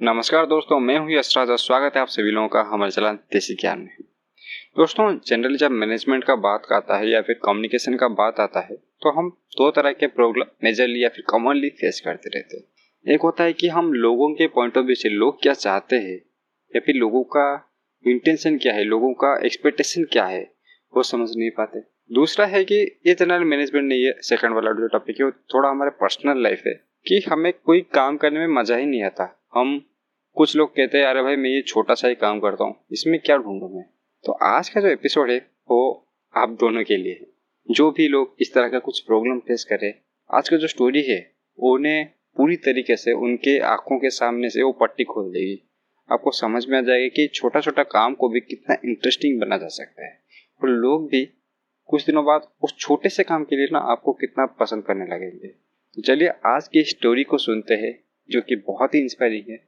नमस्कार दोस्तों, मैं हूँ यशराज और स्वागत है आप सभी लोगों का हमारे चला देसी ज्ञान में। दोस्तों जनरली जब मैनेजमेंट का बात आता है या फिर कम्युनिकेशन का बात आता है तो हम दो तरह के प्रॉब्लम मेजरली या फिर कॉमनली फेस करते रहते हैं। एक होता है कि हम लोगों के पॉइंट ऑफ़ व्यू से लोग क्या चाहते हैं, या फिर लोगों का इंटेंशन क्या है, लोगों का एक्सपेक्टेशन क्या है, वो समझ नहीं पाते। दूसरा है कि ये जनरल मैनेजमेंट नहीं है सेकंड वाला जो टॉपिक है, वो थोड़ा हमारे पर्सनल लाइफ है, कि हमें कोई काम करने में मज़ा ही नहीं आता। हम कुछ लोग कहते हैं, अरे भाई, मैं ये छोटा सा ही काम करता हूँ। इसमें क्या ढूंढूं मैं? तो आज का जो एपिसोड है, वो आप दोनों के लिए है। जो भी लोग इस तरह का कुछ प्रॉब्लम फेस करे आज का जो स्टोरी है, उन्हें पूरी तरीके से उनके आँखों के सामने से वो पट्टी खोल देगी। आपको समझ में आ जाएगा कि छोटा छोटा काम को भी कितना इंटरेस्टिंग बना जा सकता है। और लोग भी कुछ दिनों बाद उस छोटे से काम के लिए ना आपको कितना पसंद करने लगेंगे। तो चलिए आज की स्टोरी को सुनते हैं, जो कि बहुत ही इंस्पायरिंग है।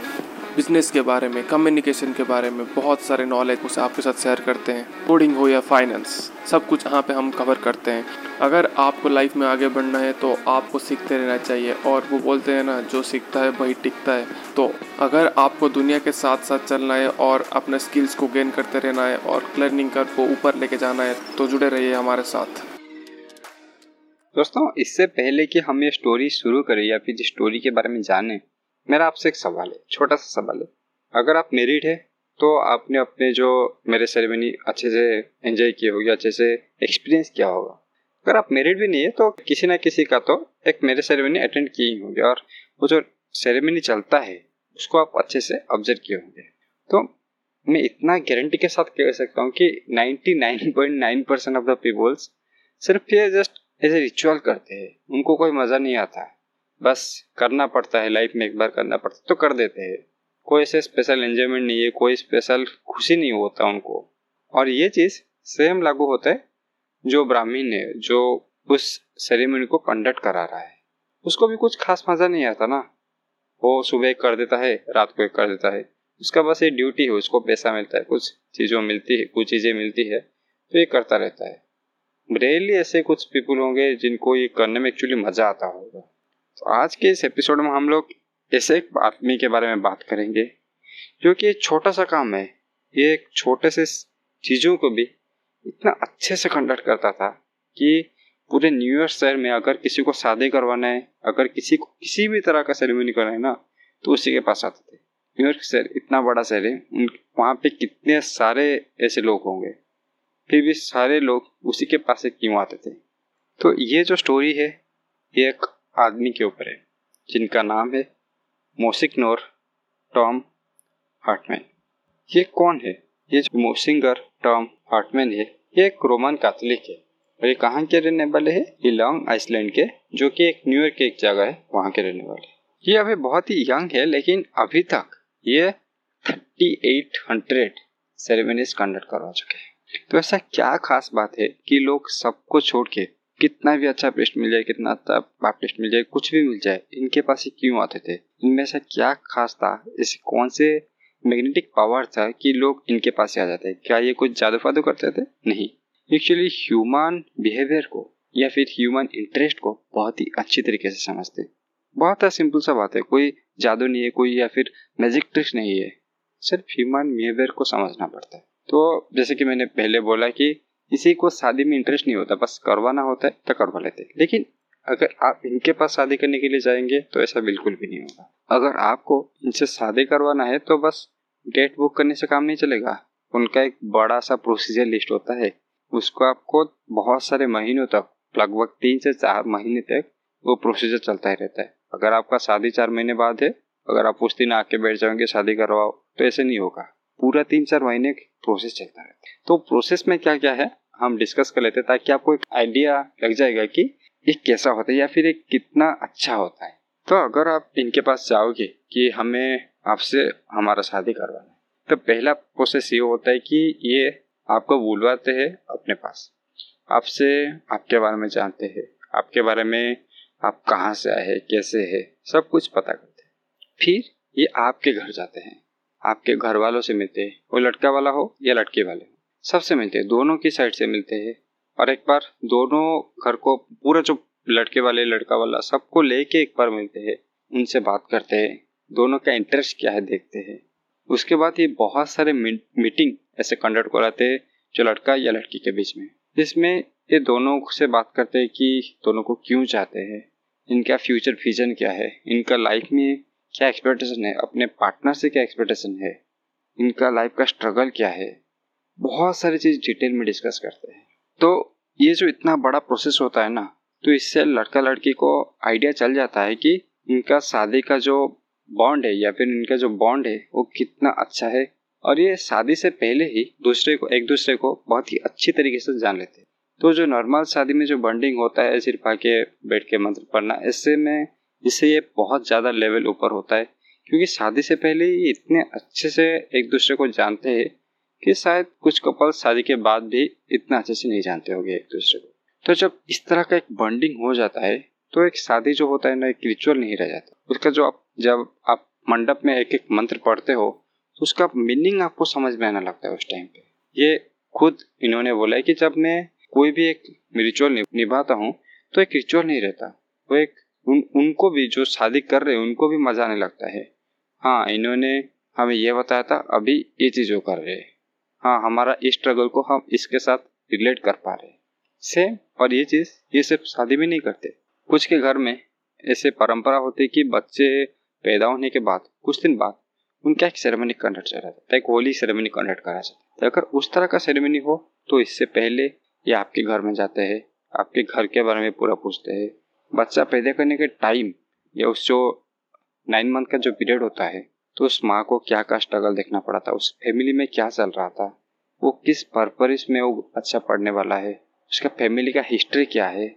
बिज़नेस के बारे में कम्युनिकेशन के बारे में बहुत सारे नॉलेज उसे आपके साथ शेयर करते हैं। कोडिंग हो या फाइनेंस सब कुछ यहाँ पे हम कवर करते हैं। अगर आपको लाइफ में आगे बढ़ना है तो आपको सीखते रहना चाहिए। और वो बोलते हैं ना, जो सीखता है, वही टिकता है। तो अगर आपको दुनिया के साथ साथ चलना है और अपने स्किल्स को गेन करते रहना है और लर्निंग कर को ऊपर लेके जाना है तो जुड़े रहिए हमारे साथ। दोस्तों, इससे पहले कि हम ये स्टोरी शुरू करें या फिर स्टोरी के बारे में जाने मेरा आपसे एक सवाल है, छोटा सा सवाल है। अगर आप मेरिड है तो आपने अपने जो मेरे सेरेमनी अच्छे से एंजॉय किए होगी, अच्छे से एक्सपीरियंस किया होगा। अगर आप मेरिड भी नहीं है तो किसी ना किसी का तो एक मेरे सेरेमनी अटेंड की ही होगी और वो जो सेरेमनी चलता है, उसको आप अच्छे से ऑब्ज़र्व किए होंगे। तो मैं इतना गारंटी के साथ कह सकता हूँ कि 99.9 परसेंट ऑफ़ द पीपल्स सिर्फ़ ये जस्ट एज ए रिचुअल करते हैं। उनको कोई मज़ा नहीं आता। बस करना पड़ता है लाइफ में एक बार करना पड़ता है तो कर देते हैं। कोई ऐसे स्पेशल एंजॉयमेंट नहीं है, कोई स्पेशल खुशी नहीं होता उनको। और ये चीज़ सेम लागू होता है, जो ब्राह्मीण है, जो उस सेरेमनी को कंडक्ट करा रहा है। उसको भी कुछ खास मज़ा नहीं आता ना। वो सुबह एक कर देता है, रात को एक कर देता है। उसका बस ये ड्यूटी है, उसको पैसा मिलता है, कुछ चीज़ों मिलती है, कुछ चीज़ें मिलती है तो ये करता रहता है। रेयरली ऐसे कुछ पीपल होंगे जिनको ये करने में एक्चुअली मज़ा आता होगा। आज के इस एपिसोड में हम लोग ऐसे एक आदमी के बारे में बात करेंगे, जो कि एक छोटा सा काम है। ये एक छोटे से चीज़ों को भी इतना अच्छे से कंडक्ट करता था कि पूरे न्यूयॉर्क शहर में अगर किसी को शादी करवाना है, अगर किसी को किसी भी तरह का सेरेमनी करना है ना तो उसी के पास आते थे। न्यूयॉर्क शहर इतना बड़ा शहर है, उन वहाँ पे कितने सारे ऐसे लोग होंगे। फिर भी सारे लोग उसी के पास क्यों आते थे? तो ये जो स्टोरी है, ये एक आदमी के ऊपर है, जिनका नाम है मोसिक नोर टॉम हार्टमैन। ये कौन है? ये जो मोसिंगर टॉम हार्टमैन है, ये एक रोमन कैथोलिक है और ये कहाँ के रहने वाले हैं? ये लॉन्ग आइसलैंड के, जो कि एक न्यूयॉर्क की एक जगह है, वहाँ के रहने वाले। ये अभी बहुत ही यंग है, लेकिन अभी तक ये thirty eight hundred ceremonies conduct करवा चुके हैं। तो ऐसा क्या खास बात है कि लोग सबको छोड़ के कितना भी अच्छा पेस्ट मिल जाए, कितना अच्छा पेस्ट मिल जाए, कुछ भी मिल जाए, इनके पास ही क्यों आते थे? इनमें से क्या खास था? ऐसे कौन से मैग्नेटिक पावर था कि लोग इनके पास ही आ जाते? क्या ये कुछ जादू फादू करते थे? नहीं। एक्चुअली ह्यूमन बिहेवियर को या फिर ह्यूमन इंटरेस्ट को बहुत ही अच्छी तरीके से समझते। बहुत सिंपल सा बात है, कोई जादू नहीं है, कोई या फिर मैजिक ट्रिक्स नहीं है। सिर्फ़ ह्यूमन बिहेवियर को समझना पड़ता है। तो जैसे कि मैंने पहले बोला कि किसी को शादी में इंटरेस्ट नहीं होता, बस करवाना होता है तो करवा लेते लेकिन अगर आप इनके पास शादी करने के लिए जाएँगे तो ऐसा बिल्कुल भी नहीं होगा। अगर आपको इनसे शादी करवाना है तो बस डेट बुक करने से काम नहीं चलेगा। उनका एक बड़ा सा प्रोसीजर लिस्ट होता है। उसको आपको बहुत सारे महीनों तक, लगभग तीन से चार महीने तक वो प्रोसीजर चलता ही रहता है। अगर आपका शादी चार महीने बाद है, अगर आप उस दिन आके बैठ जाओगे, शादी करवाओ तो ऐसे नहीं होगा। पूरा तीन चार महीने प्रोसेस चलता रहता है। तो प्रोसेस में क्या क्या है? हम डिस्कस कर लेते हैं ताकि आपको एक आइडिया लग जाएगा कि ये कैसा होता है या फिर एक कितना अच्छा होता है। तो अगर आप इनके पास जाओगे कि हमें आपसे हमारा शादी करवाना है तो पहला प्रोसेस ये होता है कि ये आपको बुलवाते हैं अपने पास। आपसे आपके बारे में जानते हैं, आपके बारे में आप कहाँ से आए हैं, कैसे है, सब कुछ पता करते हैं। फिर ये आपके घर जाते हैं, आपके घर वालों से मिलते हैं, वो लड़का वाला हो या लड़के वाले। सबसे मिलते हैं, दोनों की साइड से मिलते हैं। और एक बार दोनों घर को, पूरा जो लड़के वाले, लड़का वाला, सबको लेके एक बार मिलते हैं, उनसे बात करते हैं। दोनों का इंटरेस्ट क्या है देखते हैं। उसके बाद ये बहुत सारे मीटिंग ऐसे कंडक्ट कराते हैं, जो लड़का या लड़की के बीच में। जिसमें ये दोनों से बात करते हैं कि दोनों को क्यों चाहते हैं, इनका फ्यूचर विजन क्या है, इनका लाइफ में क्या एक्सपेक्टेशन है, अपने पार्टनर से क्या एक्सपेक्टेशन है, इनका लाइफ का स्ट्रगल क्या है। बहुत सारी चीज़ डिटेल में डिस्कस करते हैं। तो ये जो इतना बड़ा प्रोसेस होता है ना तो इससे लड़का लड़की को आइडिया चल जाता है कि इनका शादी का जो बॉन्ड है या फिर इनका जो बॉन्ड है, वो कितना अच्छा है। और ये शादी से पहले ही दूसरे को, एक दूसरे को बहुत ही अच्छी तरीके से जान लेते हैं। तो जो नॉर्मल शादी में जो बॉन्डिंग होता है सिर्फ़ आके बैठ के मंत्र पढ़ना इससे में इससे ये बहुत ज़्यादा लेवल ऊपर होता है। क्योंकि शादी से पहले ही इतने अच्छे से एक दूसरे को जानते हैं कि शायद कुछ कपल शादी के बाद भी इतना अच्छे से नहीं जानते होंगे एक दूसरे को। तो जब इस तरह का एक बॉन्डिंग हो जाता है तो एक शादी जो होता है ना, एक रिचुअल नहीं रह जाता। उसका जो आप, जब आप मंडप में एक एक मंत्र पढ़ते हो तो उसका मीनिंग आपको समझ में आने लगता है उस टाइम पे। ये खुद इन्होंने बोला है कि जब मैं कोई भी एक रिचुअल निभाता हूँ तो एक रिचुअल नहीं रहता। वो एक उन, उनको भी जो शादी कर रहे हैं, उनको भी मज़ा आने लगता है। हाँ इन्होंने हमें यह बताया था, अभी ये चीज़ वो कर रहे हैं। हाँ हमारा इस स्ट्रगल को हम इसके साथ रिलेट कर पा रहे हैं। सेम और ये चीज़, ये सिर्फ़ शादी में नहीं करते। कुछ के घर में ऐसे परंपरा होती है कि बच्चे पैदा होने के बाद, कुछ दिन बाद, उनका एक सेरेमनी कंडक्ट करा जाता है, एक होली सेरेमनी कंडक्ट करा जाता है। तो अगर उस तरह का सेरेमनी हो तो इससे पहले ये आपके घर में जाते हैं, आपके घर के बारे में पूरा पूछते हैं। बच्चा पैदा करने के टाइम या उस जो नाइन मंथ का जो पीरियड होता है तो उस माँ को क्या क्या स्ट्रगल देखना पड़ा था? उस फैमिली में क्या चल रहा था? वो किस परपरिश में वो अच्छा पढ़ने वाला है? उसका फैमिली का हिस्ट्री क्या है?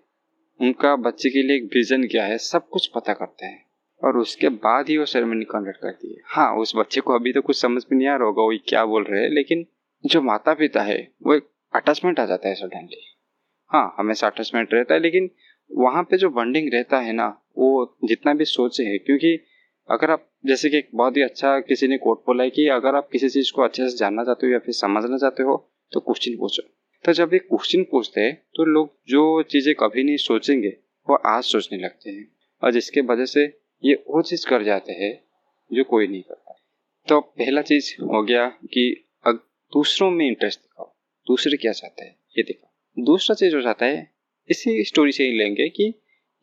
उनका बच्चे के लिए एक विजन क्या है? सब कुछ पता करते हैं। और उसके बाद ही वो सेरेमनी कंडक्ट करती है। हाँ उस बच्चे को अभी तो कुछ समझ में नहीं आ रहा होगा वो क्या बोल रहे हैं, लेकिन जो माता पिता है, वो एक अटैचमेंट आ जाता है सडनली हाँ हमेशा अटैचमेंट रहता है, लेकिन वहाँ पे जो बॉन्डिंग रहता है ना, वो जितना भी सोचे है, क्योंकि अगर आप, जैसे कि बहुत ही अच्छा किसी ने कोट बोला है कि अगर आप किसी चीज़ को अच्छे से जानना चाहते हो या फिर समझना चाहते हो तो क्वेश्चन पूछो। तो जब ये क्वेश्चन पूछते हैं तो लोग जो चीज़ें कभी नहीं सोचेंगे, वो आज सोचने लगते हैं। और जिसके वजह से ये वो चीज़ कर जाते हैं, जो कोई नहीं करता। तो पहला चीज़ हो गया कि दूसरों में इंटरेस्ट दिखाओ। दूसरे क्या चाहते हैं, ये दिखाओ। दूसरा चीज़ हो जाता है, इसी स्टोरी से ही लेंगे कि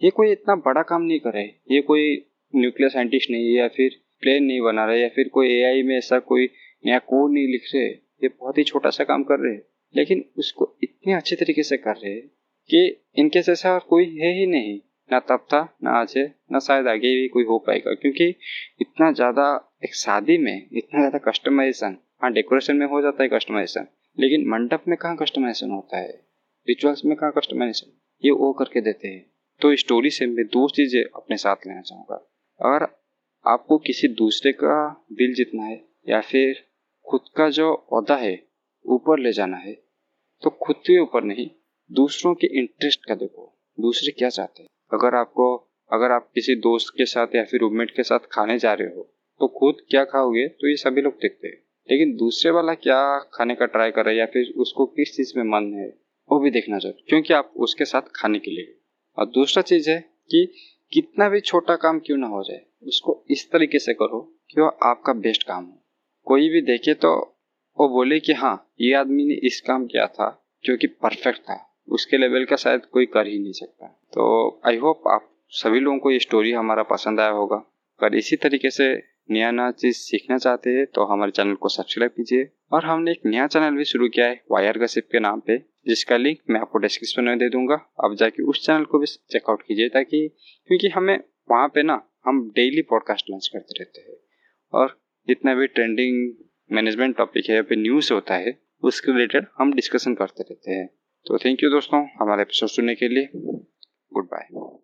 ये कोई इतना बड़ा काम नहीं करे ये कोई न्यूक्लियर साइंटिस्ट नहीं है या फिर प्लेन नहीं बना रहे या फिर कोई एआई में ऐसा कोई नया कोड नहीं लिख रहे, ये बहुत ही छोटा सा काम कर रहे हैं। लेकिन उसको इतने अच्छे तरीके से कर रहे हैं कि इनके जैसा और कोई है ही नहीं, ना तब था, ना आज है, ना शायद आगे भी कोई हो पाएगा, क्योंकि इतना ज़्यादा एक शादी में, इतना ज़्यादा कस्टमाइजेशन हाँ डेकोरेशन में हो जाता है कस्टमाइजेशन लेकिन मंडप में कहाँ कस्टमाइजेशन होता है? रिचुअल्स में कहाँ कस्टमाइजेशन ये वो करके देते हैं। तो स्टोरी से मैं दो चीज़ें अपने साथ लेना चाहूँगा। अगर आपको किसी दूसरे का दिल जीतना है या फिर खुद का जो अहदा है, ऊपर ले जाना है तो खुद के ऊपर नहीं, दूसरों के इंटरेस्ट का देखो, दूसरे क्या चाहते हैं। अगर आपको, अगर आप किसी दोस्त के साथ या फिर रूममेट के साथ खाने जा रहे हो तो खुद क्या खाओगे तो ये सभी लोग देखते हैं। लेकिन दूसरे वाला क्या खाने का ट्राई कर रहा है या फिर उसको किस चीज़ में मन है, वो भी देखना चाहिए, क्योंकि आप उसके साथ खाने के लिए। और दूसरा चीज़ है कि कितना भी छोटा काम क्यों ना हो जाए, उसको इस तरीके से करो कि वो आपका बेस्ट काम हो। कोई भी देखे तो वो बोले कि हाँ ये आदमी ने इस काम किया था जो कि परफेक्ट था, उसके लेवल का शायद कोई कर ही नहीं सकता। तो आई होप आप सभी लोगों को ये स्टोरी हमारा पसंद आया होगा। अगर इसी तरीके से नया नया चीज़ सीखना चाहते हैं तो हमारे चैनल को सब्सक्राइब कीजिए। और हमने एक नया चैनल भी शुरू किया है वायर गसिप के नाम पे। जिसका लिंक मैं आपको डिस्क्रिप्शन में दे दूँगा। आप जाके उस चैनल को भी चेकआउट कीजिए ताकि, क्योंकि हमें वहाँ पे ना, हम डेली पॉडकास्ट लॉन्च करते रहते हैं। और जितना भी ट्रेंडिंग मैनेजमेंट टॉपिक है, या फिर न्यूज़ होता है, उसके रिलेटेड हम डिस्कशन करते रहते हैं। तो थैंक यू दोस्तों, हमारे एपिसोड सुनने के लिए। Good bye